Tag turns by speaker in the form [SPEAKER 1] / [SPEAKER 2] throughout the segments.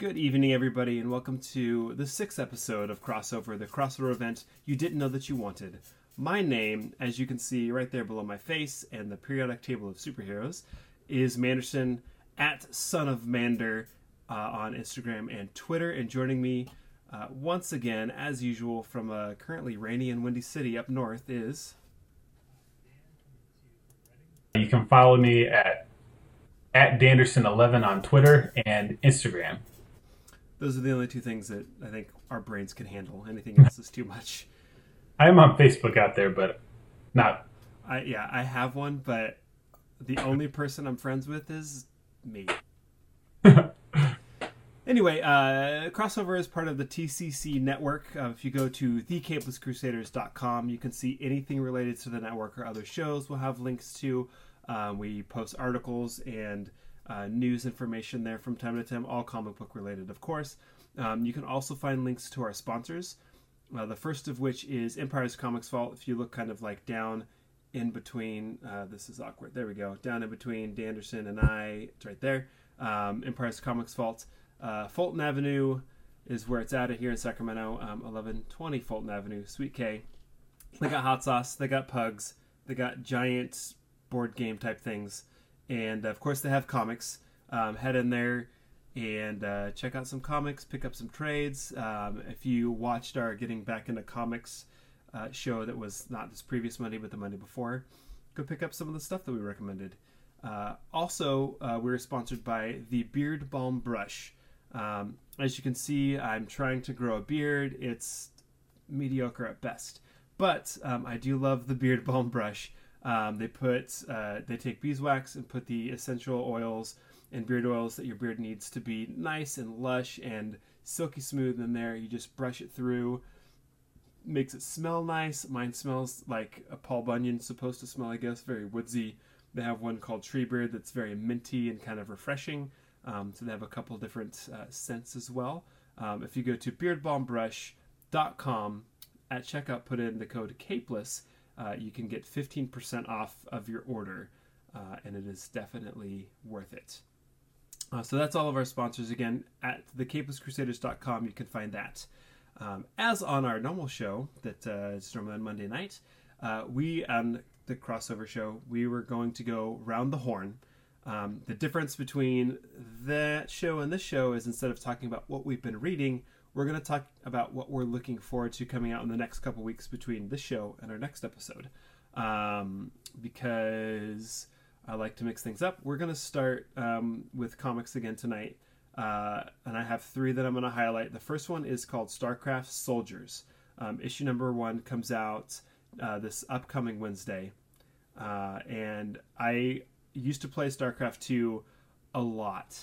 [SPEAKER 1] Good evening, everybody, and welcome to the sixth episode of Crossover, the crossover event you didn't know that you wanted. My name, as you can see right there below my face and the periodic table of superheroes, is Manderson at Son of Mander uh, on Instagram and Twitter. And joining me uh, once again, as usual, from a currently rainy and windy city up north is.
[SPEAKER 2] You can follow me at at Danderson11 on Twitter and Instagram.
[SPEAKER 1] Those are the only two things that I think our brains can handle. Anything else is too much.
[SPEAKER 2] I am on Facebook out there, but not.
[SPEAKER 1] I yeah, I have one, but the only person I'm friends with is me. anyway, uh, crossover is part of the TCC network. Uh, if you go to thecapelesscrusaders.com, you can see anything related to the network or other shows. We'll have links to. Um, we post articles and uh, news information there from time to time, all comic book related, of course. Um, you can also find links to our sponsors. Uh, the first of which is Empire's Comics Vault. If you look kind of like down in between, uh, this is awkward. There we go. Down in between Danderson and I, it's right there. Um, Empire's Comics Vault. Uh, Fulton Avenue is where it's at here in Sacramento. Um, 1120 Fulton Avenue, Suite K. They got hot sauce. They got pugs. They got giant board game type things and of course they have comics. Um, head in there and uh, check out some comics, pick up some trades. Um, if you watched our Getting Back into Comics uh, show that was not this previous Monday but the Monday before, go pick up some of the stuff that we recommended. Uh, also, uh, we're sponsored by the Beard Balm Brush. Um, as you can see, I'm trying to grow a beard. It's mediocre at best, but um, I do love the Beard Balm Brush. Um, they put uh, they take beeswax and put the essential oils and beard oils that your beard needs to be nice and lush and silky smooth in there. You just brush it through, makes it smell nice. Mine smells like a Paul Bunyan's supposed to smell, I guess, very woodsy. They have one called Tree Beard that's very minty and kind of refreshing. Um, so they have a couple different uh, scents as well. Um, if you go to beardbalmbrush.com at checkout, put in the code CAPELESS uh, you can get 15% off of your order, uh, and it is definitely worth it. Uh, so that's all of our sponsors. Again, at thecapelesscrusaders.com, you can find that. Um, as on our normal show that uh, is normally on Monday night, uh, we on the crossover show we were going to go round the horn. Um, the difference between that show and this show is instead of talking about what we've been reading, we're going to talk about what we're looking forward to coming out in the next couple weeks between this show and our next episode. Um, because I like to mix things up. We're going to start um, with comics again tonight. Uh, and I have three that I'm going to highlight. The first one is called StarCraft Soldiers. Um, issue number one comes out uh, this upcoming Wednesday. Uh, and I used to play StarCraft 2 a lot.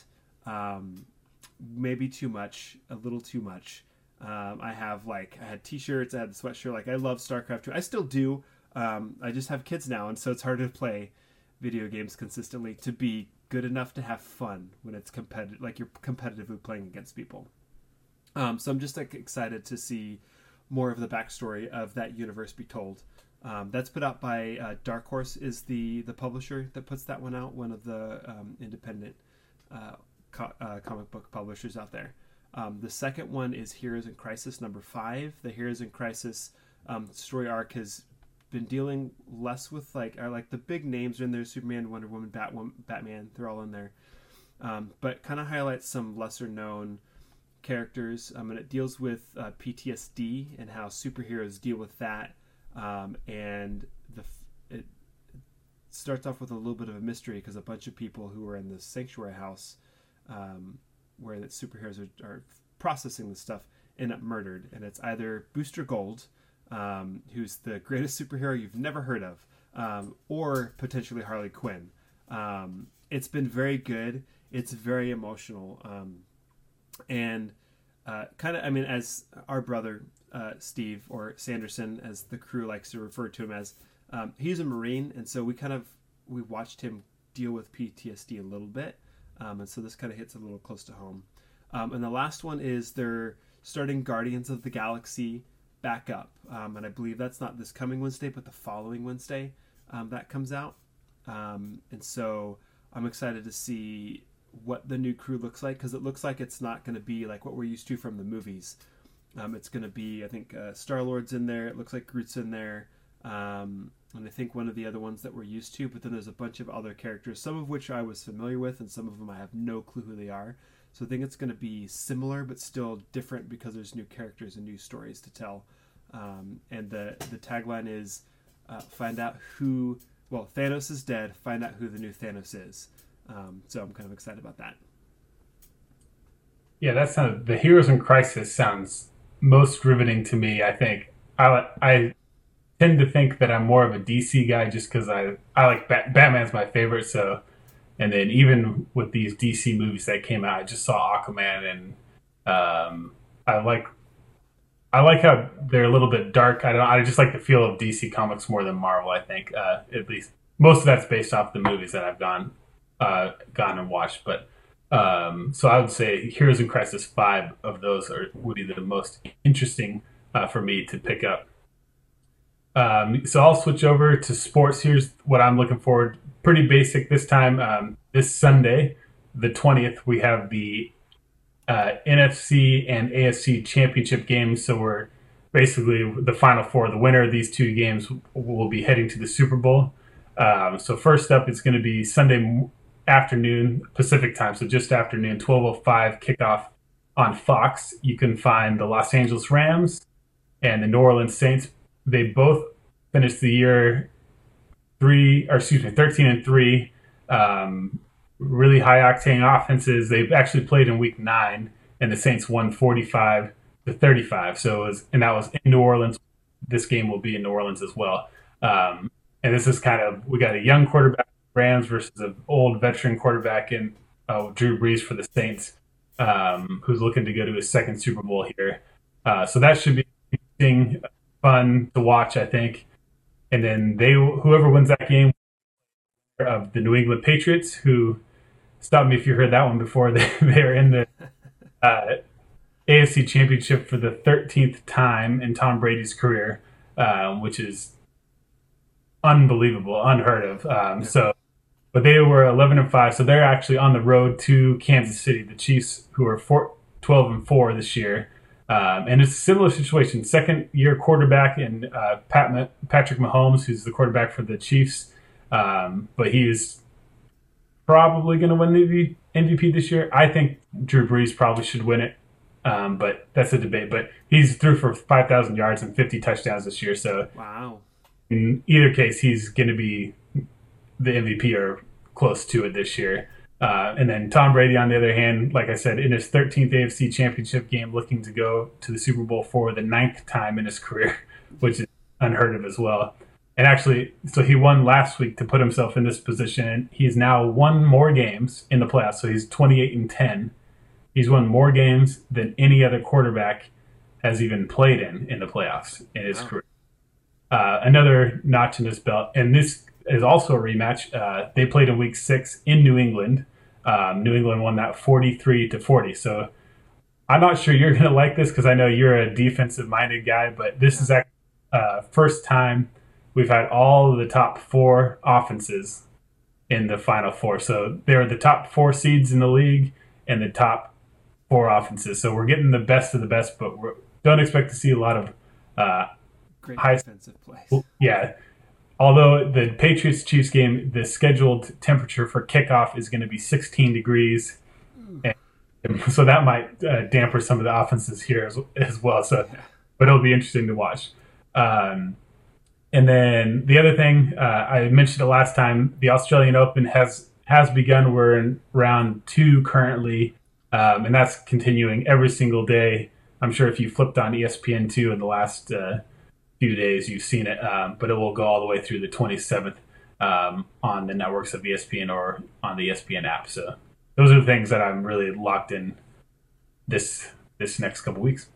[SPEAKER 1] Um, maybe too much, a little too much. Um, I have like I had T-shirts, I had the sweatshirt. Like I love StarCraft 2. I still do. Um, I just have kids now, and so it's hard to play video games consistently to be good enough to have fun when it's competitive, like you're competitively playing against people. Um, so I'm just like excited to see more of the backstory of that universe be told. Um, that's put out by uh, Dark Horse is the the publisher that puts that one out. One of the um, independent uh, co- uh, comic book publishers out there. Um, the second one is Heroes in Crisis number five. The Heroes in Crisis um, story arc has been dealing less with like are like the big names are in there: Superman, Wonder Woman, Batwoman, Batman. They're all in there, um, but kind of highlights some lesser known characters. Um, and it deals with uh, PTSD and how superheroes deal with that. Um, and the it starts off with a little bit of a mystery because a bunch of people who are in the sanctuary house um, where the superheroes are, are, processing this stuff end up murdered, and it's either Booster Gold, um, who's the greatest superhero you've never heard of, um, or potentially Harley Quinn. Um, it's been very good. It's very emotional, um, and uh, kind of. I mean, as our brother uh, Steve or Sanderson, as the crew likes to refer to him as, um, he's a Marine, and so we kind of we watched him deal with PTSD a little bit. Um, and so this kind of hits a little close to home. Um, and the last one is they're starting Guardians of the Galaxy back up. Um, and I believe that's not this coming Wednesday, but the following Wednesday um, that comes out. Um, and so I'm excited to see what the new crew looks like because it looks like it's not going to be like what we're used to from the movies. Um, it's going to be, I think, uh, Star Lord's in there. It looks like Groot's in there, and I think one of the other ones that we're used to. But then there's a bunch of other characters, some of which I was familiar with, and some of them I have no clue who they are. So I think it's going to be similar but still different because there's new characters and new stories to tell. Um, and the the tagline is uh, find out who. Well, Thanos is dead. Find out who the new Thanos is. Um, so I'm kind of excited about that.
[SPEAKER 2] Yeah, that sounds. The Heroes in Crisis sounds most riveting to me. I think I I tend to think that I'm more of a DC guy just because I I like Bat- Batman's my favorite. So and then even with these DC movies that came out, I just saw Aquaman, and um, I like I like how they're a little bit dark. I don't. I just like the feel of DC comics more than Marvel. I think uh, at least most of that's based off the movies that I've gone uh, gone and watched. But um, so I would say Heroes in Crisis five of those are would be the most interesting uh, for me to pick up. Um, so I'll switch over to sports. Here's what I'm looking forward pretty basic this time. Um, this Sunday, the 20th, we have the uh, NFC and AFC championship games. So we're basically the final four. The winner of these two games will be heading to the Super Bowl. Um, so first up, it's going to be Sunday afternoon Pacific time, so just afternoon, 12:05 kickoff on Fox. You can find the Los Angeles Rams and the New Orleans Saints. They both finished the year three, or excuse me, 13 and three. Um, really high octane offenses. They've actually played in week nine, and the Saints won 45 to 35. So, it was, and that was in New Orleans. This game will be in New Orleans as well. Um, and this is kind of, we got a young quarterback, Rams, versus an old veteran quarterback in uh, Drew Brees for the Saints, um, who's looking to go to his second Super Bowl here. Uh, so that should be interesting, fun to watch, I think and then they whoever wins that game of the New England Patriots, who stop me if you heard that one before. They they're in the uh, AFC Championship for the 13th time in Tom Brady's career, um, which is unbelievable, unheard of. Um, so, but they were 11 and five, so they're actually on the road to Kansas City. The Chiefs, who are four, 12 and four this year, um, and it's a similar situation. Second year quarterback in uh, Pat, Patrick Mahomes, who's the quarterback for the Chiefs, um, but he's probably going to win the MVP this year. I think Drew Brees probably should win it, um, but that's a debate. But he's threw for 5,000 yards and 50 touchdowns this year. So,
[SPEAKER 1] wow.
[SPEAKER 2] In either case, he's going to be the MVP or close to it this year. Uh, and then Tom Brady, on the other hand, like I said, in his 13th AFC Championship game, looking to go to the Super Bowl for the ninth time in his career, which is unheard of as well. And actually, so he won last week to put himself in this position. He's now won more games in the playoffs, so he's 28 and 10. He's won more games than any other quarterback has even played in in the playoffs in his wow. career. Uh, another notch in his belt, and this is also a rematch. Uh, they played in Week Six in New England. Um, New England won that forty-three to forty. So I'm not sure you're going to like this because I know you're a defensive-minded guy, but this is actually uh, first time we've had all of the top four offenses in the Final Four. So they're the top four seeds in the league and the top four offenses. So we're getting the best of the best, but we don't expect to see a lot of uh,
[SPEAKER 1] great high, defensive plays.
[SPEAKER 2] Yeah, although the Patriots Chiefs game, the scheduled temperature for kickoff is going to be 16 degrees. And so that might uh, damper some of the offenses here as, as well. So, but it'll be interesting to watch. Um, and then the other thing uh, I mentioned it last time, the Australian Open has has begun. We're in round two currently, um, and that's continuing every single day. I'm sure if you flipped on ESPN two in the last uh, few days you've seen it, um, but it will go all the way through the 27th um, on the networks of ESPN or on the ESPN app. So those are the things that I'm really locked in this this next couple weeks.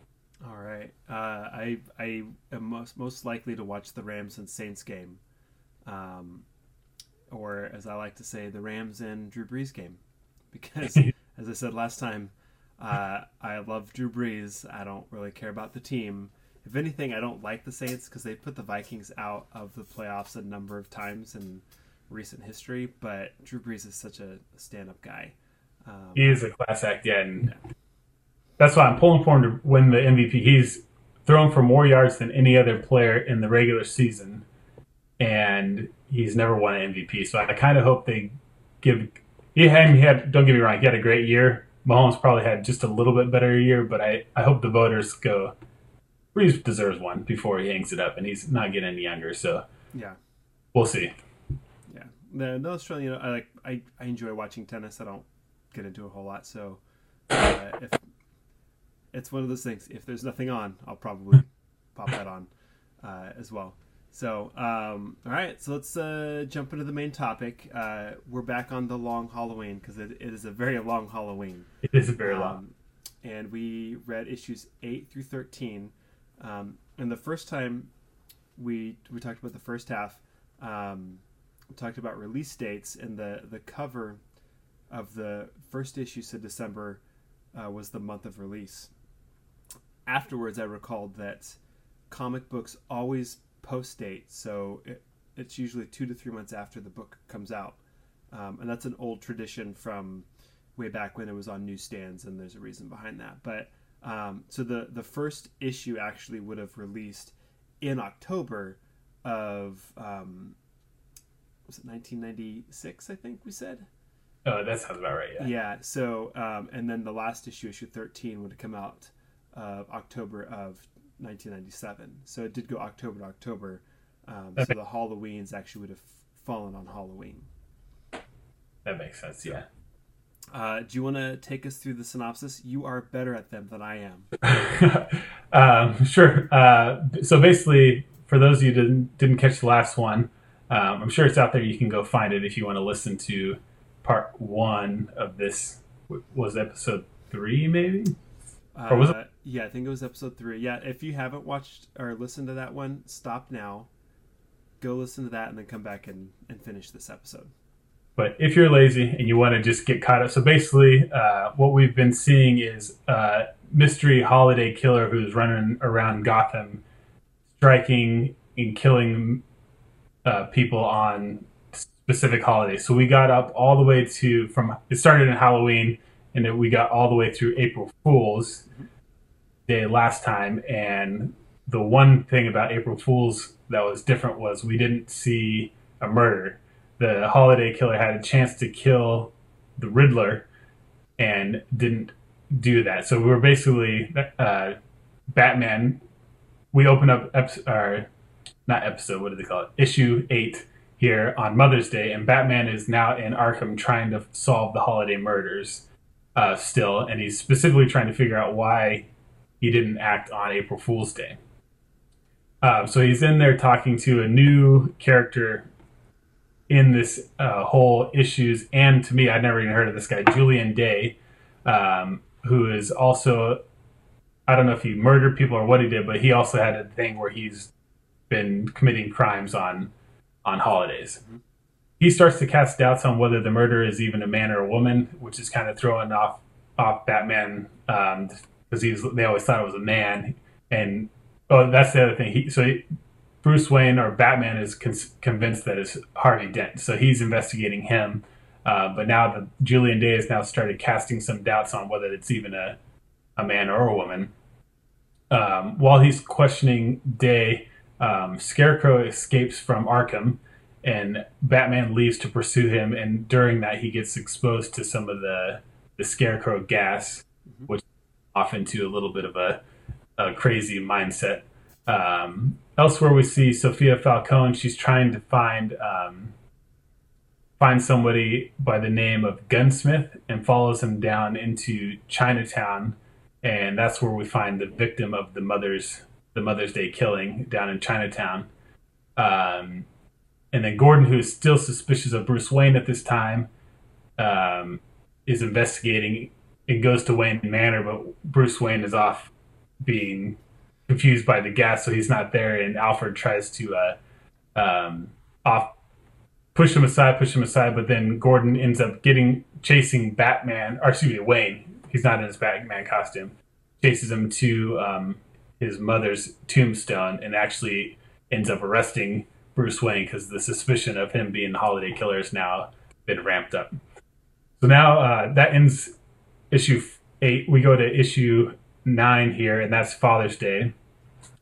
[SPEAKER 1] All right, uh, I I am most most likely to watch the Rams and Saints game, um, or as I like to say, the Rams and Drew Brees game, because as I said last time, uh, I love Drew Brees. I don't really care about the team if anything, I don't like the Saints because they put the Vikings out of the playoffs a number of times in recent history. But Drew Brees is such a stand-up guy, Um,
[SPEAKER 2] He is a class act, yeah, and that's why I'm pulling for him to win the MVP. He's thrown for more yards than any other player in the regular season, and he's never won an MVP. So I kind of hope they give. He had, he had. Don't get me wrong, he had a great year. Mahomes probably had just a little bit better year, but I, I hope the voters go. Brees deserves one before he hangs it up, and he's not getting any younger, so
[SPEAKER 1] yeah,
[SPEAKER 2] we'll see.
[SPEAKER 1] yeah. The, the Australian, I like. I, I enjoy watching tennis. I don't get into a whole lot, so uh, if it's one of those things, if there's nothing on, I'll probably pop that on uh, as well. So, um, all right, so let's uh, jump into the main topic. Uh, we're back on the long Halloween because it, it is a very long Halloween.
[SPEAKER 2] It is very long.
[SPEAKER 1] Um, and we read issues 8 through 13. Um, and the first time we we talked about the first half, um, we talked about release dates, and the, the cover of the first issue said December uh, was the month of release. Afterwards, I recalled that comic books always post date, so it, it's usually two to three months after the book comes out. Um, and that's an old tradition from way back when it was on newsstands, and there's a reason behind that. But um, so the the first issue actually would have released in October of um, was it 1996? I think we said.
[SPEAKER 2] Oh, that sounds about right. Yeah.
[SPEAKER 1] Yeah. So um, and then the last issue, issue 13, would have come out uh, October of 1997. So it did go October to October. Um, so the Halloweens actually would have fallen on Halloween.
[SPEAKER 2] That makes sense. Yeah.
[SPEAKER 1] Uh, do you want to take us through the synopsis? You are better at them than I am.
[SPEAKER 2] um, sure. Uh, so basically, for those of you who didn't didn't catch the last one, um, I'm sure it's out there. You can go find it if you want to listen to part one of this. Was episode three maybe? Or was it-
[SPEAKER 1] Uh, yeah, I think it was episode three. Yeah, if you haven't watched or listened to that one, stop now, go listen to that, and then come back and, and finish this episode.
[SPEAKER 2] But if you're lazy and you want to just get caught up, so basically, uh, what we've been seeing is a mystery holiday killer who's running around Gotham, striking and killing uh, people on specific holidays. So we got up all the way to from it started in Halloween, and then we got all the way through April Fools Day last time. And the one thing about April Fools that was different was we didn't see a murder the holiday killer had a chance to kill the Riddler and didn't do that. So we were basically uh, Batman. We open up or not episode. What do they call it? Issue eight here on Mother's Day, and Batman is now in Arkham trying to solve the holiday murders uh, still, and he's specifically trying to figure out why he didn't act on April Fool's Day. Uh, so he's in there talking to a new character in this uh, whole issues. And to me, I'd never even heard of this guy, Julian Day, um, who is also, I don't know if he murdered people or what he did, but he also had a thing where he's been committing crimes on on holidays. He starts to cast doubts on whether the murderer is even a man or a woman, which is kind of throwing off off Batman because he's they always thought it was a man. And oh, that's the other thing. He, so he, Bruce Wayne or Batman is con- convinced that it's Harvey Dent, so he's investigating him. Uh, but now the Julian Day has now started casting some doubts on whether it's even a a man or a woman. Um, while he's questioning Day, um, Scarecrow escapes from Arkham, and Batman leaves to pursue him. And during that, he gets exposed to some of the the Scarecrow gas, which off into a little bit of a, a crazy mindset. Um, elsewhere, we see Sofia Falcone. She's trying to find um, find somebody by the name of Gunsmith and follows him down into Chinatown, and that's where we find the victim of the mother's the Mother's Day killing down in Chinatown. Um, and then Gordon, who is still suspicious of Bruce Wayne at this time, um, is investigating and goes to Wayne Manor, but Bruce Wayne is off being confused by the gas, so he's not there. And Alfred tries to uh, um, off push him aside, push him aside, but then Gordon ends up getting chasing Batman, or excuse me, Wayne. He's not in his Batman costume. Chases him to um, his mother's tombstone and actually ends up arresting Bruce Wayne because the suspicion of him being the holiday killer has now been ramped up. So now uh, that ends issue eight. We go to issue nine here, and that's Father's Day.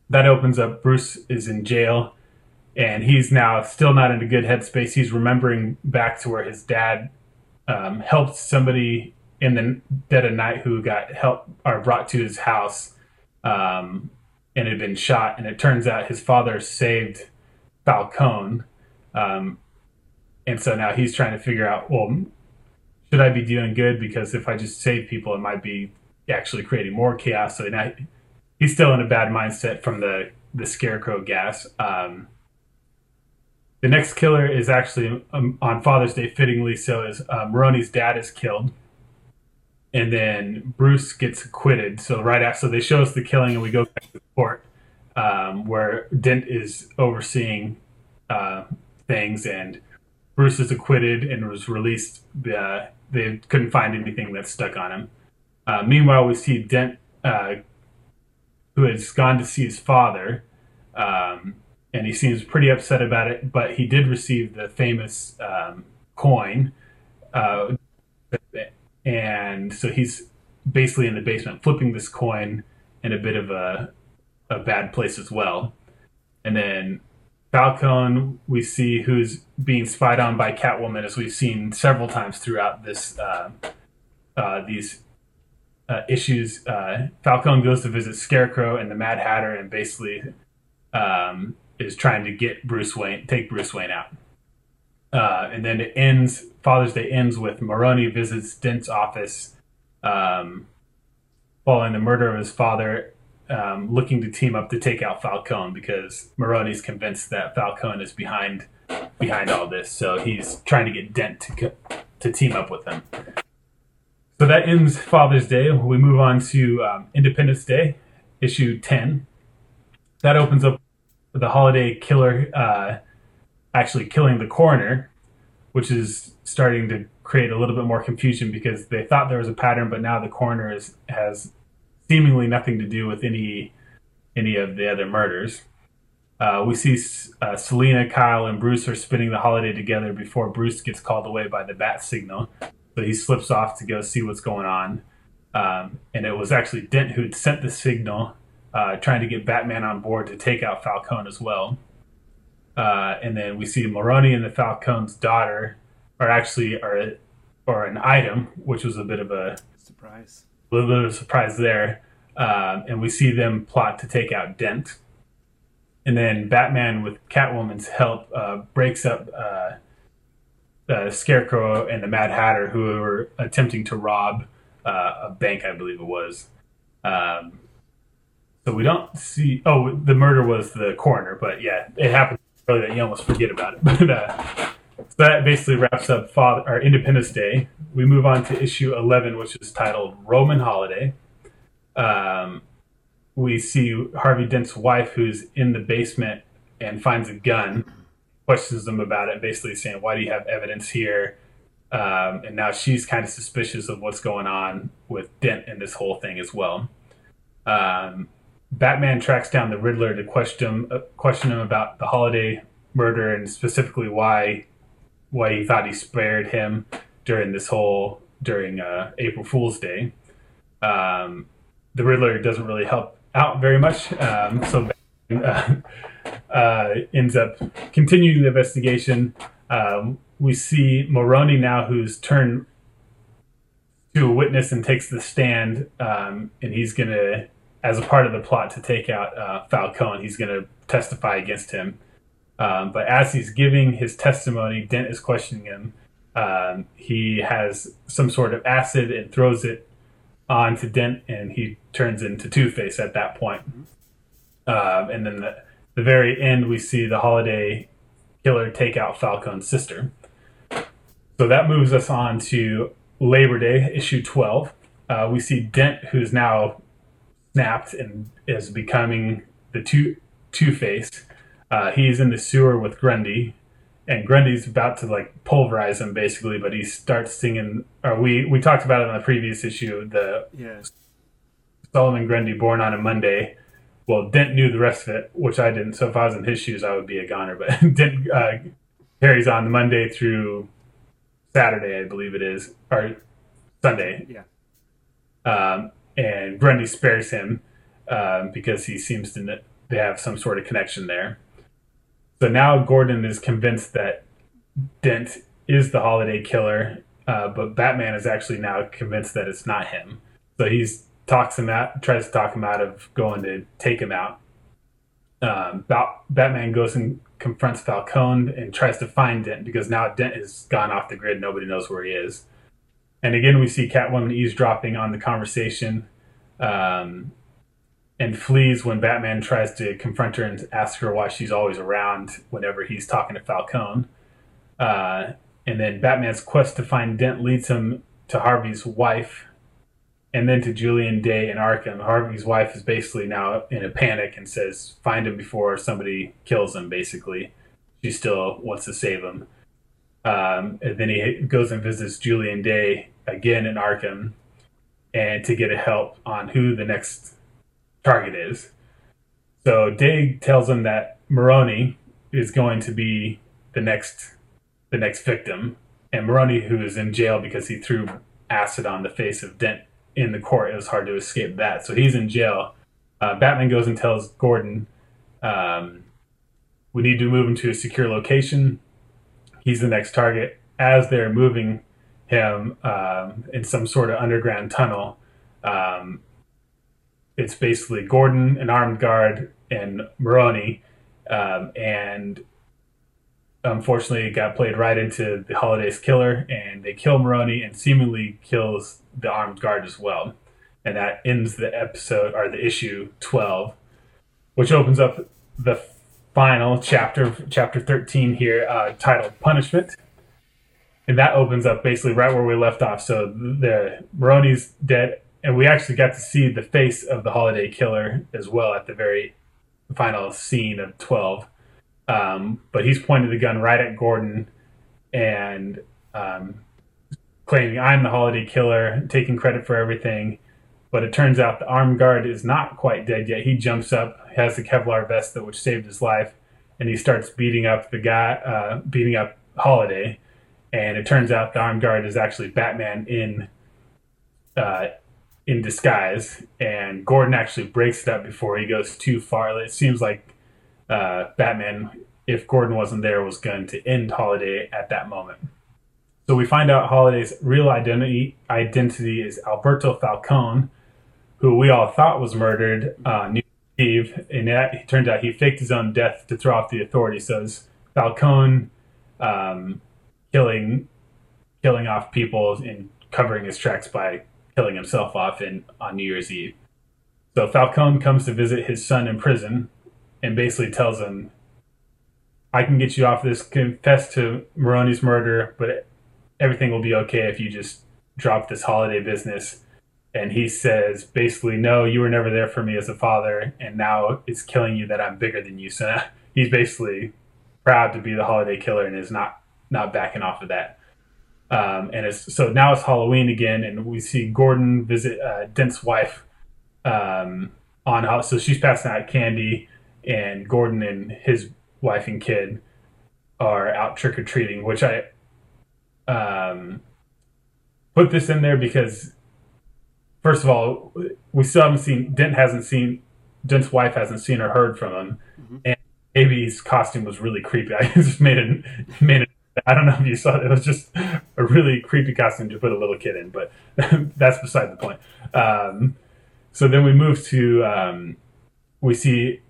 [SPEAKER 2] That opens up. Bruce is in jail, and he's now still not in a good headspace. He's remembering back to where his dad um, helped somebody in the dead of night who got help or brought to his house um, and had been shot. And it turns out his father saved Falcone. Um, and so now he's trying to figure out, well, should I be doing good? Because if I just save people, it might be actually creating more chaos. So now he's still in a bad mindset from the the scarecrow gas. Um, the next killer is actually um, on Father's Day, fittingly so, is Maroni's dad is killed, and then Bruce gets acquitted. So right after, so they show us the killing, and we go back to court um, where Dent is overseeing uh, things, and Bruce is acquitted and was released. Uh, they couldn't find anything that stuck on him. Uh, meanwhile, we see Dent, uh, who has gone to see his father, um, and he seems pretty upset about it. But he did receive the famous um, coin, uh, and so he's basically in the basement flipping this coin in a bit of a a bad place as well. And then Falcone, we see who's being spied on by Catwoman, as we've seen several times throughout this uh, uh, these uh, issues. Uh, Falcone goes to visit Scarecrow and the Mad Hatter, and basically um, is trying to get Bruce Wayne, take Bruce Wayne out. Uh, and then it ends. Father's Day ends with Maroni visits Dent's office, um, following the murder of his father, um, looking to team up to take out Falcone because Maroni's convinced that Falcone is behind behind all this. So he's trying to get Dent to to team up with him. So that ends Father's Day. We move on to um, Independence Day, issue ten. That opens up the holiday killer uh, actually killing the coroner, which is starting to create a little bit more confusion because they thought there was a pattern, but now the coroner is, has seemingly nothing to do with any any of the other murders. Uh, we see uh, Selina, Kyle, and Bruce are spending the holiday together before Bruce gets called away by the bat signal. So he slips off to go see what's going on. Um, and it was actually Dent who had sent the signal, uh, trying to get Batman on board to take out Falcone as well. Uh, and then we see Maroni and the Falcone's daughter are actually are or an item, which was a bit of a
[SPEAKER 1] surprise
[SPEAKER 2] a little bit of a surprise there. Um, and we see them plot to take out Dent. And then Batman, with Catwoman's help, uh, breaks up uh, Scarecrow and the Mad Hatter, who were attempting to rob uh, a bank, I believe it was. Um, so we don't see. Oh, the murder was the coroner, but yeah, it happened early that you almost forget about it. But uh, so that basically wraps up Father, our Independence Day. We move on to issue 11, which is titled Roman Holiday. Um, we see Harvey Dent's wife, who's in the basement and finds a gun, questions them about it, basically saying, Why do you have evidence here? Um, and now she's kind of suspicious of what's going on with Dent in this whole thing as well. Um, Batman tracks down the Riddler to question uh, question him about the holiday murder and specifically why why he thought he spared him during this whole during uh, April Fool's Day. Um, the Riddler doesn't really help out very much, um, so uh, uh, ends up continuing the investigation. Um, we see Maroni now, who's turned to a witness and takes the stand, um, and he's gonna, as a part of the plot to take out uh, Falcone, he's gonna testify against him. Um, but as he's giving his testimony, Dent is questioning him. Um, he has some sort of acid and throws it onto Dent, and he turns into Two Face at that point. Um, and then the, the very end, we see the holiday killer take out Falcone's sister. So that moves us on to Labor Day, issue 12. Uh, we see Dent, who's now snapped and is becoming the Two Two Face. Uh, he's in the sewer with Grundy, and Grundy's about to like pulverize him basically, but he starts singing. Or we we talked about it in the previous issue. The
[SPEAKER 1] yeah.
[SPEAKER 2] Solomon Grundy born on a Monday. Well, Dent knew the rest of it, which I didn't. So if I was in his shoes, I would be a goner. But Dent uh, carries on the Monday through Saturday, I believe it is, or Sunday.
[SPEAKER 1] Yeah.
[SPEAKER 2] Um, and Grundy spares him um, because he seems to they have some sort of connection there. So now Gordon is convinced that Dent is the holiday killer, uh, but Batman is actually now convinced that it's not him. So he's talks him out, tries to talk him out of going to take him out. Um, Batman goes and confronts Falcone and tries to find Dent because now Dent has gone off the grid. Nobody knows where he is. And again, we see Catwoman eavesdropping on the conversation um, and flees when Batman tries to confront her and ask her why she's always around whenever he's talking to Falcone. Uh, and then Batman's quest to find Dent leads him to Harvey's wife and then to Julian Day in Arkham. Harvey's wife is basically now in a panic and says, find him before somebody kills him, basically. She still wants to save him. Um, and then he goes and visits Julian Day again in Arkham and to get a help on who the next target is. So Day tells him that Maroni is going to be the next the next victim, and Maroni, who is in jail because he threw acid on the face of Dent in the court, it was hard to escape that. So he's in jail. Uh, Batman goes and tells Gordon, um, "We need to move him to a secure location." He's the next target. As they're moving him um, in some sort of underground tunnel, um, it's basically Gordon, an armed guard, and Maroni, um, and unfortunately it got played right into the Holiday's killer, and they kill Maroni and seemingly kills the armed guard as well. And that ends the episode or the issue twelve, which opens up the final chapter, chapter thirteen here, uh, titled "Punishment." And that opens up basically right where we left off. So the Maroni's dead, and we actually got to see the face of the Holiday Killer as well at the very final scene of twelve um, but he's pointed the gun right at Gordon and um, claiming I'm the holiday killer, taking credit for everything. But it turns out the armed guard is not quite dead yet. He jumps up, has the Kevlar vest that which saved his life, and he starts beating up the guy, uh, beating up Holiday. And it turns out the armed guard is actually Batman in uh, in disguise. And Gordon actually breaks it up before he goes too far. It seems like uh, Batman, if Gordon wasn't there, was going to end Holiday at that moment. So we find out Holiday's real identity identity is Alberto Falcone, who we all thought was murdered uh, New Year's Eve, and that, it turns out he faked his own death to throw off the authorities. So it's Falcone um, killing killing off people and covering his tracks by killing himself off in on New Year's Eve. So Falcone comes to visit his son in prison, and basically tells him, I can get you off this, confess to Maroni's murder, but everything will be okay if you just drop this holiday business. And he says, basically, no, you were never there for me as a father, and now it's killing you that I'm bigger than you. So he's basically proud to be the holiday killer and is not not backing off of that. Um, and it's so now it's Halloween again, and we see Gordon visit uh, Dent's wife um, on so she's passing out candy and Gordon and his wife and kid are out trick or treating, which I um, put this in there because, first of all, we still haven't seen Dent hasn't seen Dent's wife hasn't seen or heard from him, mm-hmm. and Baby's costume was really creepy. I just made it made it. I don't know if you saw it. It was just a really creepy costume to put a little kid in, but that's beside the point. Um, so then we move to um, we see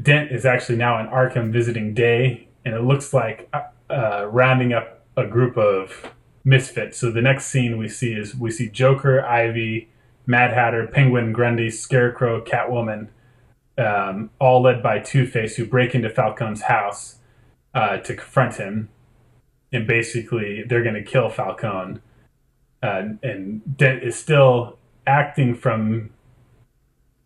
[SPEAKER 2] Dent is actually now in Arkham visiting Day, and it looks like uh, uh, rounding up a group of misfits. So the next scene we see is we see Joker, Ivy, Mad Hatter, Penguin, Grundy, Scarecrow, Catwoman, um, all led by Two Face, who break into Falcone's house uh, to confront him, and basically they're going to kill Falcone. Uh, and Dent is still acting from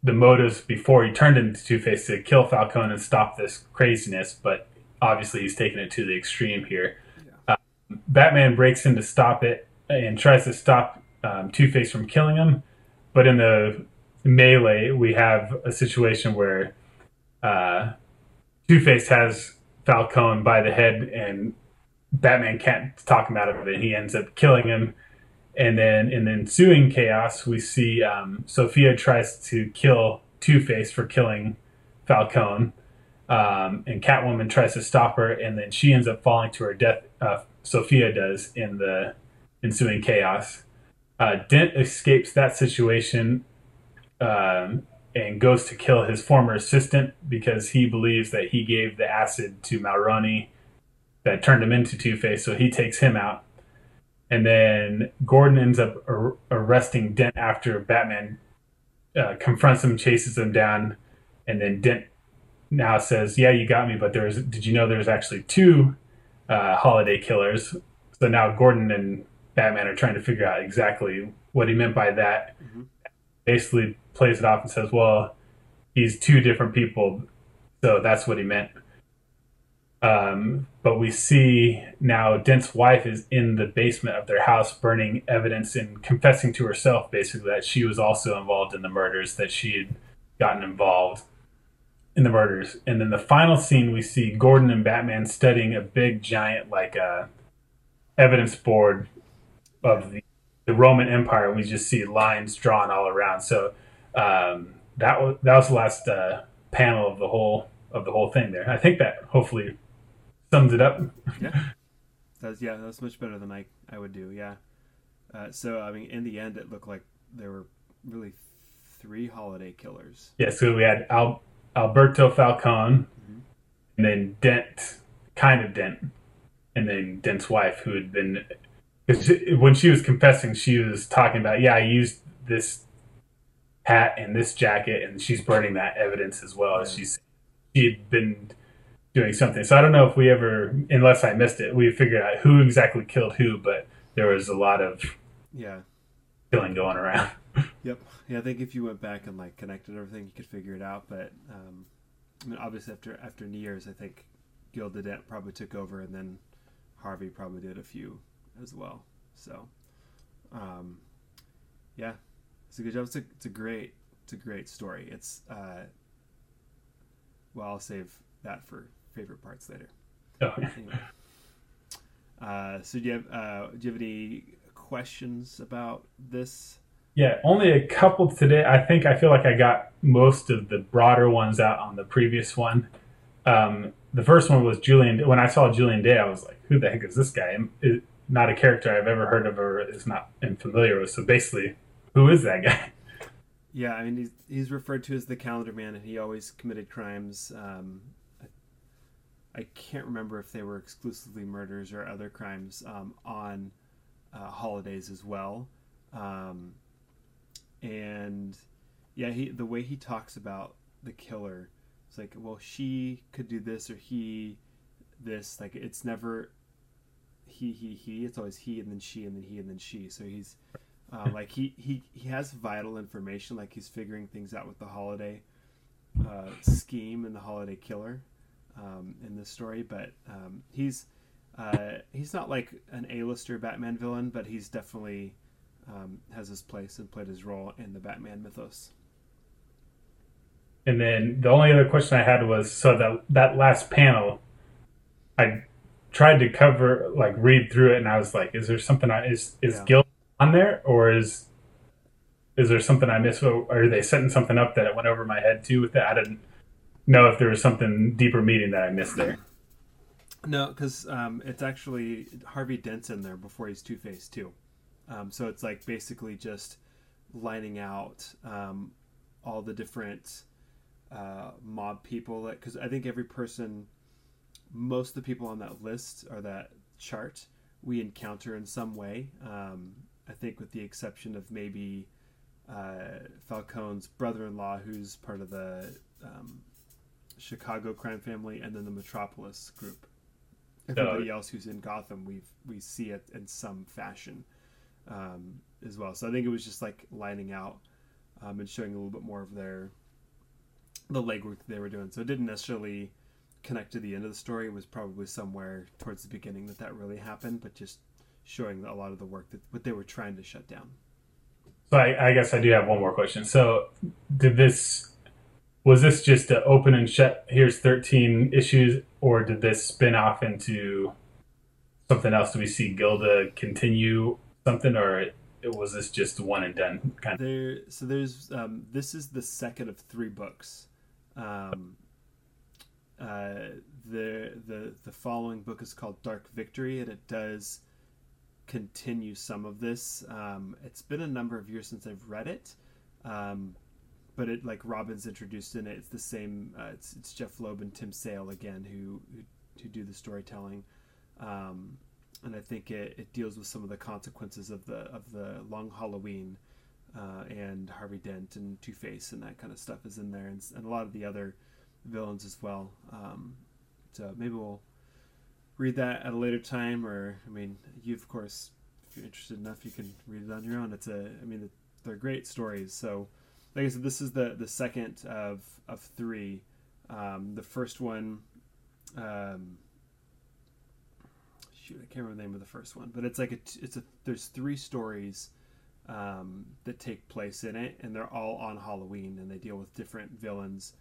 [SPEAKER 2] the motives before he turned into Two Face to kill Falcone and stop this craziness, but obviously he's taking it to the extreme here. Yeah. Um, Batman breaks in to stop it and tries to stop um, Two Face from killing him, but in the melee, we have a situation where uh, Two Face has Falcone by the head and Batman can't talk him out of it. He ends up killing him. And then in the ensuing chaos, we see um, Sofia tries to kill Two Face for killing Falcone. Um, and Catwoman tries to stop her, and then she ends up falling to her death. Uh, Sofia does in the ensuing chaos. Uh, Dent escapes that situation um, and goes to kill his former assistant because he believes that he gave the acid to Maroni that turned him into Two Face. So he takes him out. And then Gordon ends up ar- arresting Dent after Batman uh, confronts him, chases him down, and then Dent now says, "Yeah, you got me, but there's did you know there's actually two uh, holiday killers?" So now Gordon and Batman are trying to figure out exactly what he meant by that. Mm-hmm. Basically, plays it off and says, "Well, he's two different people, so that's what he meant." Um, but we see now Dent's wife is in the basement of their house burning evidence and confessing to herself basically that she was also involved in the murders, that she had gotten involved in the murders. And then the final scene we see Gordon and Batman studying a big giant like uh, evidence board of the, the Roman Empire. We just see lines drawn all around. So um, that was that was the last uh, panel of the whole of the whole thing there. I think that hopefully sums it up.
[SPEAKER 1] yeah, that's yeah, that's much better than I I would do. Yeah. Uh, so I mean, in the end, it looked like there were really three holiday killers.
[SPEAKER 2] Yeah. So we had Al- Alberto Falcone, mm-hmm. and then Dent, kind of Dent, and then Dent's wife, who had been. because When she was confessing, she was talking about, yeah, I used this hat and this jacket, and she's burning that evidence as well. as She's she had been doing something. So I don't know if we ever, unless I missed it, we figured out who exactly killed who, but there was a lot of
[SPEAKER 1] yeah
[SPEAKER 2] killing going around.
[SPEAKER 1] Yep. Yeah, I think if you went back and like connected everything, you could figure it out. But um, I mean, obviously after after New Year's, I think Gilda Dent probably took over, and then Harvey probably did a few as well. So, um, yeah, it's a good job. It's a it's a great it's a great story. It's uh, well, I'll save that for favorite parts later.
[SPEAKER 2] Oh. Anyway.
[SPEAKER 1] Uh, so do you have uh, do you have any questions about this?
[SPEAKER 2] Yeah, only a couple today. I think I feel like I got most of the broader ones out on the previous one. Um, the first one was Julian. When I saw Julian Day, I was like, "Who the heck is this guy?" It, not a character I've ever heard of or is not am familiar with. So basically, who is that guy?
[SPEAKER 1] Yeah, I mean, he's, he's referred to as the Calendar Man, and he always committed crimes. Um, I, can't remember if they were exclusively murders or other crimes um, on uh, holidays as well. Um, and yeah, he the way he talks about the killer, it's like, well, she could do this or he this. Like it's never he he he. It's always he and then she and then he and then she. So he's uh, like he he he has vital information. Like he's figuring things out with the holiday uh, scheme and the holiday killer um, in this story. But um, he's uh, he's not like an A-lister Batman villain, but he's definitely um, has his place and played his role in the Batman mythos.
[SPEAKER 2] And then the only other question I had was so that that last panel, I tried to cover like read through it, and I was like, "Is there something? I, is is yeah. guilt on there, or is is there something I missed? Or are they setting something up that it went over my head too with that? I didn't know if there was something deeper meaning that I missed there.
[SPEAKER 1] No, because um, it's actually Harvey Dent's in there before he's Two Face too. Um, so it's like basically just lining out um, all the different uh, mob people. Because I think every person, most of the people on that list or that chart, we encounter in some way. Um, I think with the exception of maybe uh, Falcone's brother-in-law, who's part of the um, Chicago crime family, and then the Metropolis group. Everybody else who's in Gotham, we we see it in some fashion um, as well. So I think it was just like lining out um, and showing a little bit more of their the legwork they were doing. So it didn't necessarily connect to the end of the story. It was probably somewhere towards the beginning that that really happened, but just showing a lot of the work that what they were trying to shut down.
[SPEAKER 2] So I, I guess I do have one more question. So did this was this just to open and shut? Here's 13 issues, or did this spin off into something else? Do we see Gilda continue something, or it, was this just one and done kind of?
[SPEAKER 1] There, so there's um, this is the second of three books. Um, uh, the the the following book is called Dark Victory, and it does continue some of this. Um, it's been a number of years since I've read it, um, but it like Robin's introduced in it. It's the same. Uh, it's it's Jeph Loeb and Tim Sale again who who, who do the storytelling, um, and I think it, it deals with some of the consequences of the of the Long Halloween. Uh, and Harvey Dent and Two Face and that kind of stuff is in there, and, and a lot of the other villains as well. Um, so maybe we'll read that at a later time, or I mean, you of course, if you're interested enough, you can read it on your own. It's a, I mean, they're great stories. So, like I said, this is the the second of of three. Um, the first one, um, shoot, I can't remember the name of the first one, but it's like a, it's a, there's three stories um, that take place in it, and they're all on Halloween, and they deal with different villains.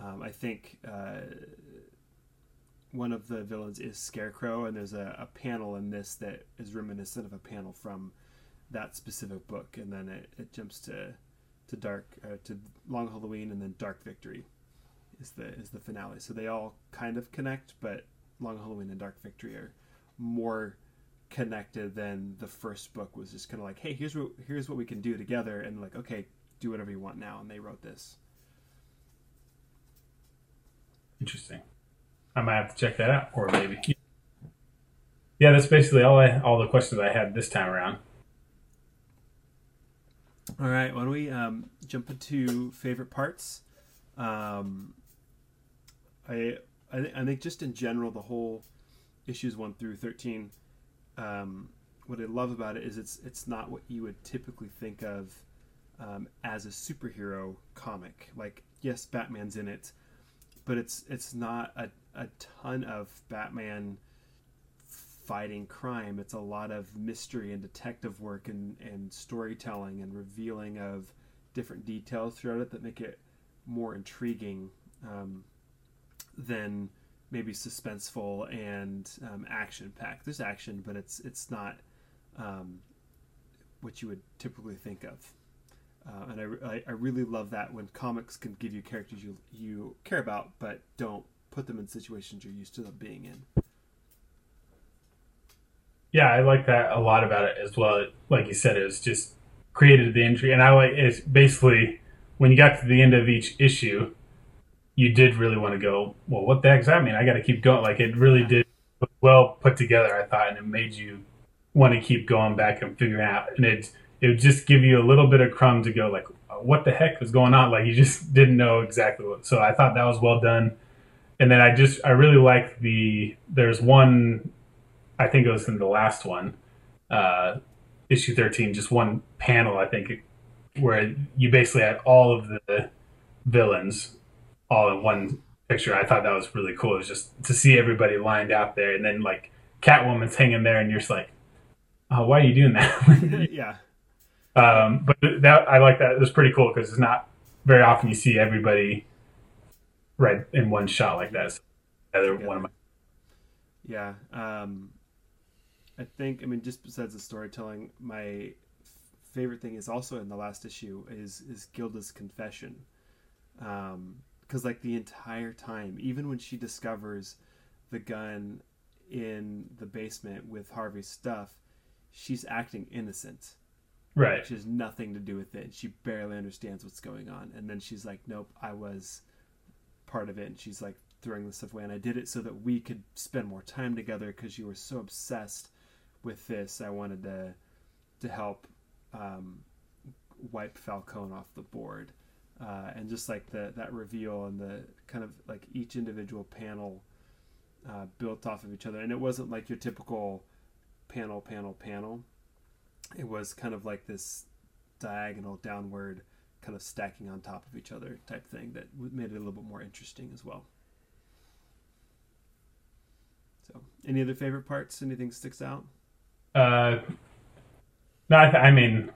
[SPEAKER 1] Um, I think uh, one of the villains is Scarecrow, and there's a, a, panel in this that is reminiscent of a panel from that specific book, and then it, it jumps to to Dark uh, to Long Halloween, and then Dark Victory is the is the finale. So they all kind of connect, but Long Halloween and Dark Victory are more connected than the first book was just kind of like hey here's what here's what we can do together and like okay do whatever you want now and they wrote this
[SPEAKER 2] interesting I might have to check that out, or maybe. Yeah, that's basically all I all the questions I had this time around.
[SPEAKER 1] All right, why don't we um, jump into favorite parts? Um, I I, th- I, think just in general, the whole issues one through thirteen. Um, what I love about it is it's it's not what you would typically think of um, as a superhero comic. Like, yes, Batman's in it, but it's it's not a a ton of Batman fighting crime. It's a lot of mystery and detective work and, and storytelling and revealing of different details throughout it that make it more intriguing um, than maybe suspenseful and um, action packed. There's action, but it's it's not um, what you would typically think of. Uh, and I, I really love that when comics can give you characters you you care about but don't put them in situations you're used to them being in.
[SPEAKER 2] Yeah, I like that a lot about it as well. Like you said, it was just created the intrigue, and I like it's basically when you got to the end of each issue, you did really want to go. Well, what the heck does that mean? I got to keep going. Like it really did well put together, I thought, and it made you want to keep going back and figuring out. And it it would just give you a little bit of crumb to go like, uh, what the heck was going on? Like you just didn't know exactly what. So I thought that was well done and then I just I really like the there's one I think it was in the last one uh, issue 13 just one panel I think where you basically had all of the villains all in one picture I thought that was really cool it was just to see everybody lined out there and then like Catwoman's hanging there and you're just like oh why are you doing
[SPEAKER 1] that yeah
[SPEAKER 2] um, but that I like that it was pretty cool because it's not very often you see everybody right in one shot like that. So yeah. one of my
[SPEAKER 1] yeah. Um, I think I mean just besides the storytelling, my favorite thing is also in the last issue is is Gilda's confession, because um, like the entire time, even when she discovers the gun in the basement with Harvey's stuff, she's acting innocent.
[SPEAKER 2] Right.
[SPEAKER 1] She has nothing to do with it. She barely understands what's going on. And then she's like, nope, I was part of it and she's like throwing the stuff away and i did it so that we could spend more time together because you were so obsessed with this i wanted to to help um, wipe falcone off the board uh, and just like the that reveal and the kind of like each individual panel uh, built off of each other and it wasn't like your typical panel panel panel it was kind of like this diagonal downward kind of stacking on top of each other type thing that made it a little bit more interesting as well. So, any other favorite parts? Anything sticks out?
[SPEAKER 2] Uh, no, I, th- I mean,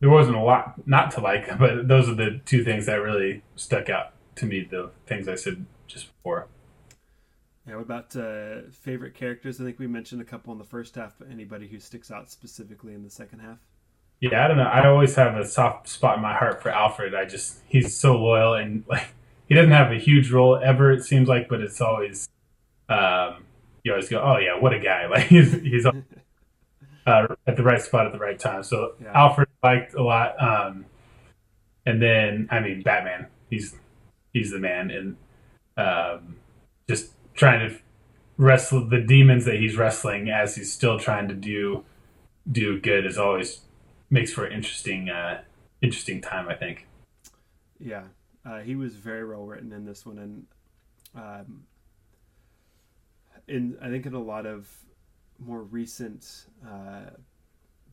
[SPEAKER 2] there wasn't a lot not to like, but those are the two things that really stuck out to me. The things I said just before.
[SPEAKER 1] Yeah, what about uh, favorite characters? I think we mentioned a couple in the first half, but anybody who sticks out specifically in the second half?
[SPEAKER 2] Yeah, I don't know. I always have a soft spot in my heart for Alfred. I just he's so loyal and like he doesn't have a huge role ever. It seems like, but it's always um, you always go, oh yeah, what a guy! Like he's he's uh, at the right spot at the right time. So yeah. Alfred liked a lot. Um, and then I mean Batman. He's he's the man, and um, just trying to wrestle the demons that he's wrestling as he's still trying to do do good is always makes for an interesting uh, interesting time. I think.
[SPEAKER 1] Yeah, uh, he was very well written in this one, and um, in I think in a lot of more recent uh,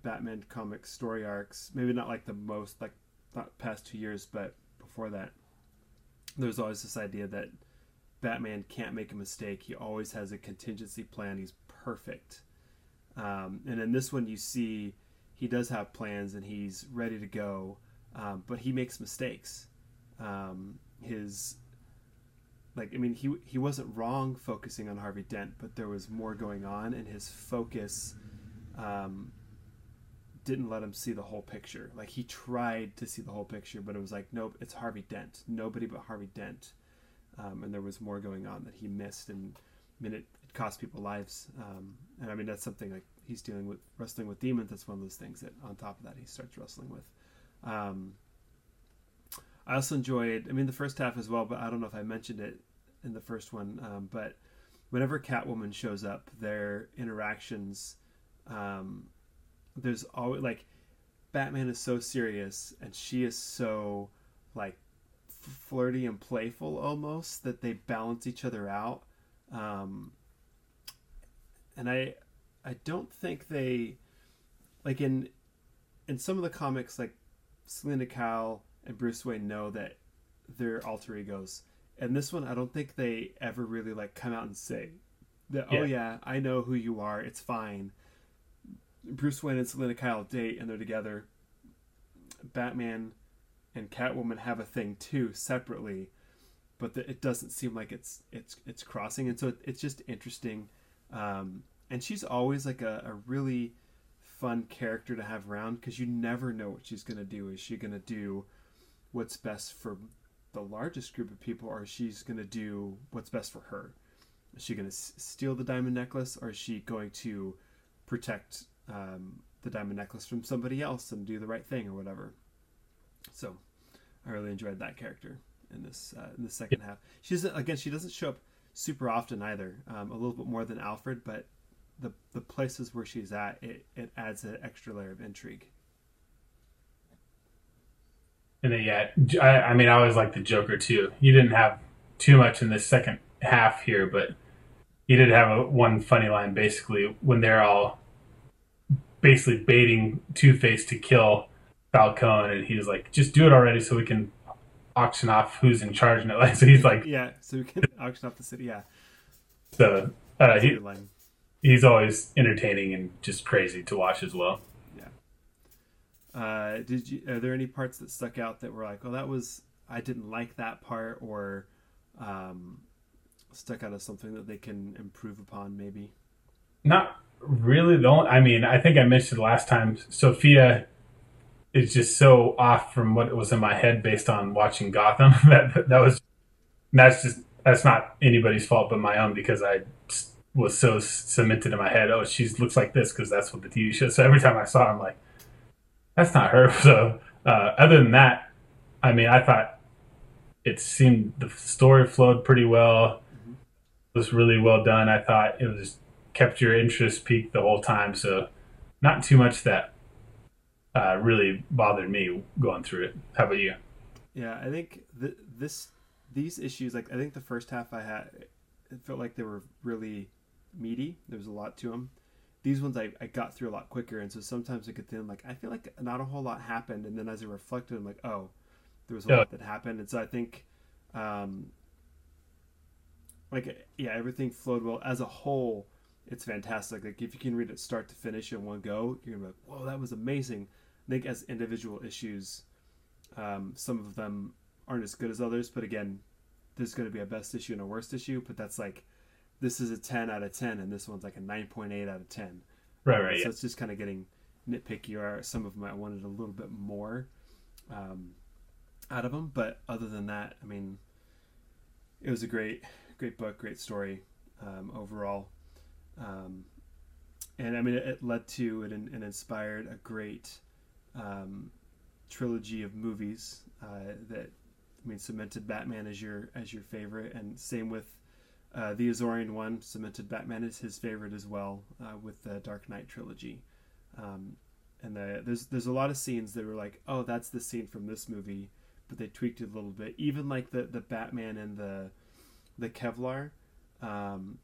[SPEAKER 1] Batman comic story arcs, maybe not like the most like not past two years, but before that, there's always this idea that Batman can't make a mistake. He always has a contingency plan. He's perfect. Um, and in this one, you see he does have plans and he's ready to go, um, but he makes mistakes. Um, his like I mean he he wasn't wrong focusing on Harvey Dent, but there was more going on, and his focus um, didn't let him see the whole picture. Like he tried to see the whole picture, but it was like nope, it's Harvey Dent, nobody but Harvey Dent, um, and there was more going on that he missed, and I mean it, it cost people lives, um, and I mean that's something like he's dealing with wrestling with demons. That's one of those things that on top of that he starts wrestling with. Um, I also enjoyed. I mean, the first half as well, but I don't know if I mentioned it in the first one. Um, but whenever Catwoman shows up, their interactions, um, there's always like Batman is so serious and she is so like flirty and playful almost that they balance each other out. Um, and I I don't think they like in in some of the comics like Selina Kyle and Bruce Wayne know that they're alter egos. And this one I don't think they ever really like come out and say that oh, yeah. oh yeah, I know who you are, it's fine. Bruce Wayne and Selina Kyle date and they're together. Batman and Catwoman have a thing too separately, but the, it doesn't seem like it's it's it's crossing, and so it, it's just interesting. Um, and she's always like a, a really fun character to have around because you never know what she's gonna do. Is she gonna do what's best for the largest group of people, or is she's gonna do what's best for her? Is she gonna s- steal the diamond necklace, or is she going to protect um, the diamond necklace from somebody else and do the right thing, or whatever? So, I really enjoyed that character in this uh, in the second half. She's again, she doesn't show up super often either. Um, a little bit more than Alfred, but the the places where she's at, it, it adds an extra layer of intrigue.
[SPEAKER 2] And then, yeah, I, I mean, I always like the Joker too. He didn't have too much in the second half here, but he did have a, one funny line basically when they're all basically baiting Two Face to kill Falcone, and he's like, "Just do it already, so we can auction off who's in charge." And it, so he's like,
[SPEAKER 1] "Yeah, so we can auction off the city." Yeah.
[SPEAKER 2] So uh, he, he's always entertaining and just crazy to watch as well.
[SPEAKER 1] Uh, did you? Are there any parts that stuck out that were like, "Oh, that was I didn't like that part," or um, stuck out as something that they can improve upon, maybe?
[SPEAKER 2] Not really. The only, I mean, I think I mentioned last time. Sofia is just so off from what was in my head based on watching Gotham. that that was that's just that's not anybody's fault but my own because I was so cemented in my head. Oh, she looks like this because that's what the TV show. So every time I saw her, I'm like, that's not her. So uh, other than that, I mean, I thought it seemed the story flowed pretty well. It was really well done. I thought it was kept your interest peaked the whole time. So not too much that uh, really bothered me going through it. How about you?
[SPEAKER 1] Yeah, I think th- this these issues, like I think the first half I had, it felt like they were really meaty. There was a lot to them. These ones I, I got through a lot quicker, and so sometimes I get to them like I feel like not a whole lot happened, and then as I reflected, I'm like, oh, there was a yeah. lot that happened, and so I think, um, like yeah, everything flowed well as a whole. It's fantastic. Like if you can read it start to finish in one go, you're gonna be like, whoa, that was amazing. I think as individual issues, um, some of them aren't as good as others, but again, there's going to be a best issue and a worst issue. But that's like this is a 10 out of 10 and this one's like a 9.8 out of 10
[SPEAKER 2] Right,
[SPEAKER 1] Um,
[SPEAKER 2] right.
[SPEAKER 1] so
[SPEAKER 2] Yeah.
[SPEAKER 1] it's just kind of getting nitpicky or some of them i wanted a little bit more um, out of them but other than that i mean it was a great great book great story um, overall um, and i mean it, it led to and, and inspired a great um, trilogy of movies uh, that I mean cemented Batman as your as your favorite, and same with uh, the Azorian one cemented Batman as his favorite as well uh, with the Dark Knight trilogy. Um, and the, there's there's a lot of scenes that were like, oh, that's the scene from this movie, but they tweaked it a little bit. Even like the the Batman and the the Kevlar. Um,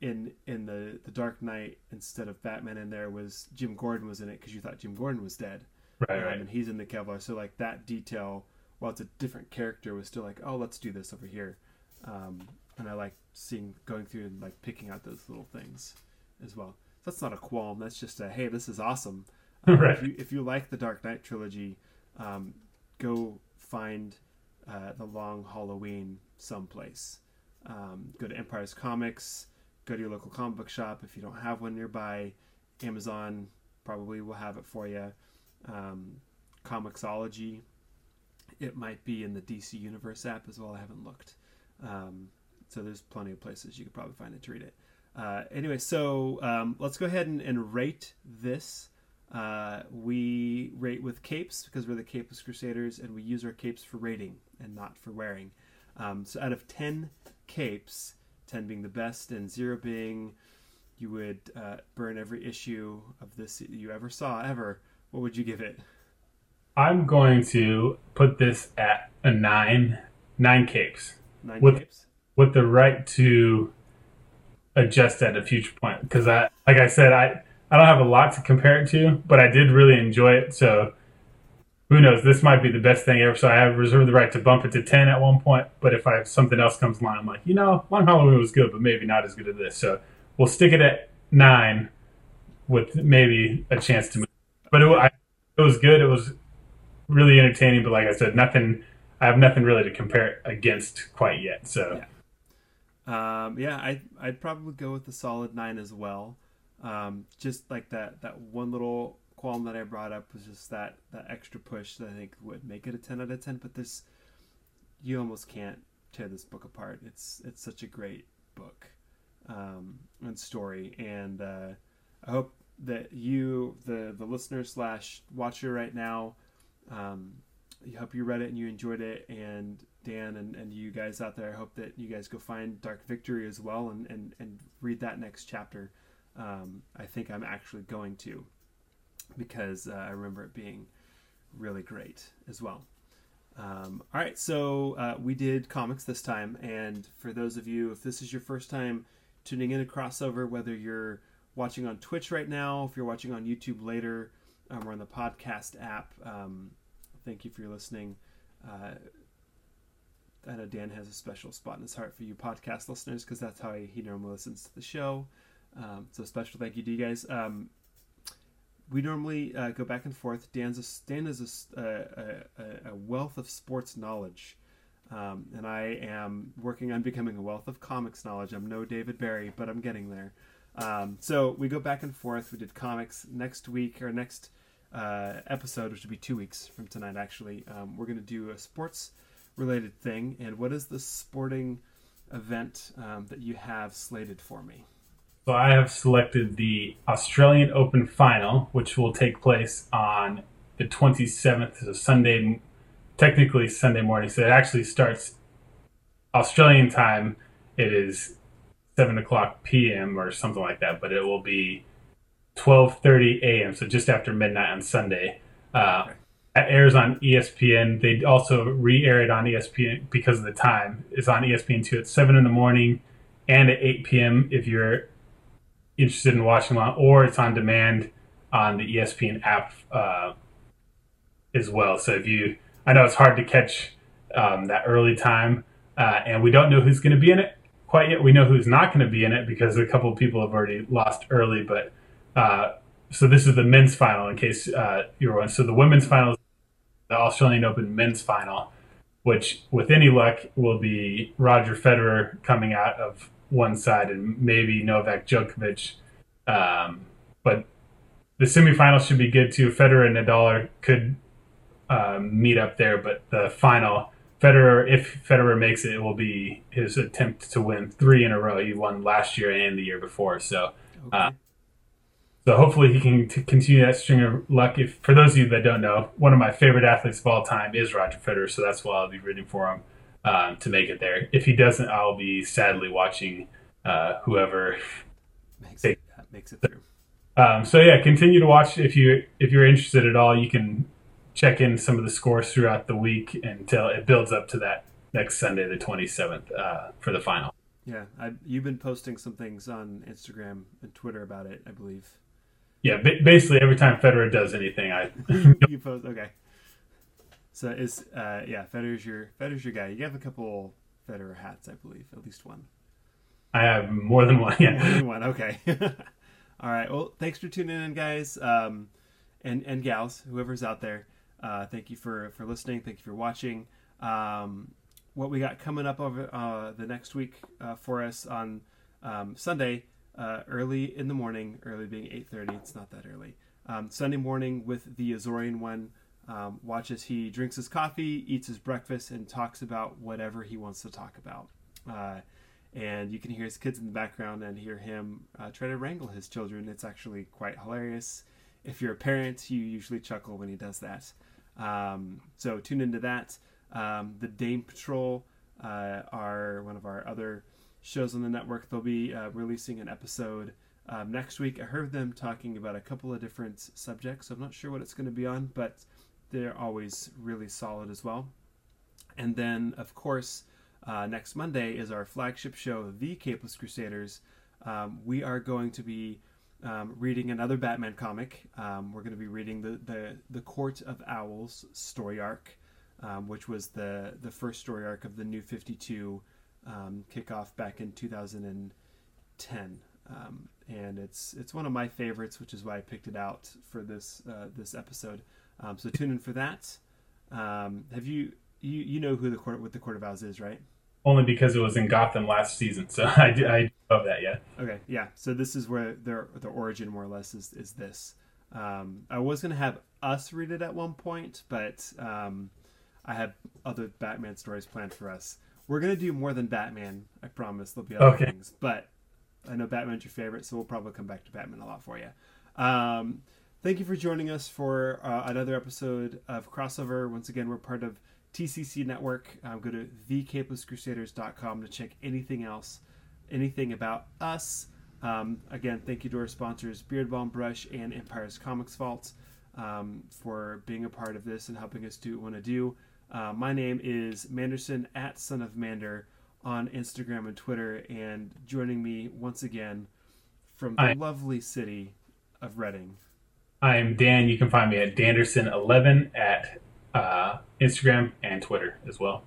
[SPEAKER 1] in in the the Dark Knight, instead of Batman in there was Jim Gordon was in it because you thought Jim Gordon was dead
[SPEAKER 2] Right,
[SPEAKER 1] um,
[SPEAKER 2] right.
[SPEAKER 1] and he's in the Kevlar. So like that detail, while it's a different character, was still like, oh, let's do this over here. Um, and I like seeing going through and like picking out those little things as well. So that's not a qualm. That's just a hey, this is awesome. Um,
[SPEAKER 2] Right.
[SPEAKER 1] If you if you like the Dark Knight trilogy, um, go find uh, the Long Halloween someplace. Um, go to Empire's Comics. Go to your local comic book shop. If you don't have one nearby, Amazon probably will have it for you um, Comixology. It might be in the DC Universe app as well. I haven't looked. Um, so there's plenty of places you could probably find it to read it. Uh, anyway, so um, let's go ahead and, and rate this. Uh, we rate with capes because we're the Capeless Crusaders and we use our capes for rating and not for wearing. Um, so out of 10 capes, 10 being the best and 0 being you would uh, burn every issue of this you ever saw ever, what would you give it?
[SPEAKER 2] I'm going to put this at a nine, nine capes,
[SPEAKER 1] Nine
[SPEAKER 2] With-
[SPEAKER 1] capes?
[SPEAKER 2] With the right to adjust at a future point. Because I, like I said, I I don't have a lot to compare it to, but I did really enjoy it. So who knows? This might be the best thing ever. So I have reserved the right to bump it to ten at one point. But if I have something else comes along, I'm like, you know, Long Halloween was good, but maybe not as good as this. So we'll stick it at nine, with maybe a chance to move. But it, I, it was good. It was really entertaining. But like I said, nothing. I have nothing really to compare it against quite yet. So.
[SPEAKER 1] Yeah. Um, yeah, I I'd probably go with the solid nine as well. Um, just like that that one little qualm that I brought up was just that that extra push that I think would make it a ten out of ten. But this, you almost can't tear this book apart. It's it's such a great book um, and story, and uh, I hope that you, the the listener slash watcher right now, um, I hope you read it and you enjoyed it. And Dan and, and you guys out there, I hope that you guys go find Dark Victory as well and, and, and read that next chapter. Um, I think I'm actually going to because uh, I remember it being really great as well. Um, all right, so uh, we did comics this time, and for those of you, if this is your first time tuning in to crossover, whether you're watching on Twitch right now, if you're watching on YouTube later, um, or on the podcast app, um, thank you for your listening. Uh, I know Dan has a special spot in his heart for you podcast listeners because that's how he, he normally listens to the show. Um, so special thank you to you guys. Um, we normally uh, go back and forth. Dan's a, Dan is a, a, a wealth of sports knowledge, um, and I am working on becoming a wealth of comics knowledge. I'm no David Barry, but I'm getting there. Um, so we go back and forth. We did comics next week or next uh, episode, which will be two weeks from tonight. Actually, um, we're going to do a sports related thing. And what is the sporting event um, that you have slated for me?
[SPEAKER 2] So I have selected the Australian Open final, which will take place on the 27th, so Sunday, technically Sunday morning. So it actually starts Australian time. It is 7 o'clock p.m. or something like that, but it will be 12:30 a.m. So just after midnight on Sunday. Uh,
[SPEAKER 1] Okay.
[SPEAKER 2] It airs on ESPN. They also re-air it on ESPN because of the time. It's on ESPN two at seven in the morning and at 8 p.m. if you're interested in watching on, or it's on demand on the ESPN app uh, as well. So if you, I know it's hard to catch um, that early time, uh, and we don't know who's going to be in it quite yet. We know who's not going to be in it because a couple of people have already lost early. But uh, so this is the men's final in case uh, you're one. So the women's final, the Australian Open men's final, which with any luck will be Roger Federer coming out of one side and maybe Novak Djokovic. Um, but the semifinals should be good too. Federer and Nadal could um, meet up there, but the final, Federer, if Federer makes it, it will be his attempt to win three in a row. He won last year and the year before, so. Uh. So hopefully he can t- continue that string of luck. If for those of you that don't know, one of my favorite athletes of all time is Roger Federer, so that's why I'll be rooting for him um, to make it there. If he doesn't, I'll be sadly watching uh, whoever
[SPEAKER 1] makes it, makes it through.
[SPEAKER 2] Um, so yeah, continue to watch if you if you're interested at all. You can check in some of the scores throughout the week until it builds up to that next Sunday, the 27th, uh, for the final.
[SPEAKER 1] Yeah, I, you've been posting some things on Instagram and Twitter about it, I believe.
[SPEAKER 2] Yeah, basically every time Federer does anything, I
[SPEAKER 1] you post. Okay, so is uh, yeah, Federer's your Federer's your guy. You have a couple Federer hats, I believe, at least one.
[SPEAKER 2] I have more than one. Yeah,
[SPEAKER 1] more than one. Okay. All right. Well, thanks for tuning in, guys, um, and and gals, whoever's out there. Uh, thank you for for listening. Thank you for watching. Um, what we got coming up over uh, the next week uh, for us on um, Sunday uh, early in the morning, early being 8.30, it's not that early. Um, Sunday morning with the Azorian one, um, watch as he drinks his coffee, eats his breakfast, and talks about whatever he wants to talk about. Uh, and you can hear his kids in the background and hear him uh, try to wrangle his children. It's actually quite hilarious. If you're a parent, you usually chuckle when he does that. Um, so tune into that. Um, the Dame Patrol uh, are one of our other shows on the network. They'll be uh, releasing an episode um, next week. I heard them talking about a couple of different subjects. So I'm not sure what it's going to be on, but they're always really solid as well. And then, of course, uh, next Monday is our flagship show, The Capeless Crusaders. Um, we are going to be um, reading another Batman comic. Um, we're going to be reading the, the, the Court of Owls story arc, um, which was the, the first story arc of the New 52 um, kickoff back in 2010, um, and it's it's one of my favorites, which is why I picked it out for this uh, this episode. Um, so tune in for that. Um, have you you you know who the court what the Court of Owls is, right?
[SPEAKER 2] Only because it was in Gotham last season, so I I love that. Yeah.
[SPEAKER 1] Okay. Yeah. So this is where their the origin more or less is is this. Um, I was gonna have us read it at one point, but um, I have other Batman stories planned for us. We're gonna do more than Batman. I promise. There'll be other okay. things, but I know Batman's your favorite, so we'll probably come back to Batman a lot for you. Um, thank you for joining us for uh, another episode of Crossover. Once again, we're part of TCC Network. Um, go to thecapelesscrusaders.com to check anything else, anything about us. Um, again, thank you to our sponsors, Beard Balm Brush and Empire's Comics Vault, um, for being a part of this and helping us do what we want to do. Uh, my name is Manderson at Son of Mander on Instagram and Twitter, and joining me once again from the Hi. lovely city of Reading.
[SPEAKER 2] I'm Dan. You can find me at Danderson11 at uh, Instagram and Twitter as well.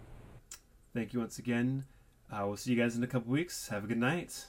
[SPEAKER 1] Thank you once again. Uh, we'll see you guys in a couple weeks. Have a good night.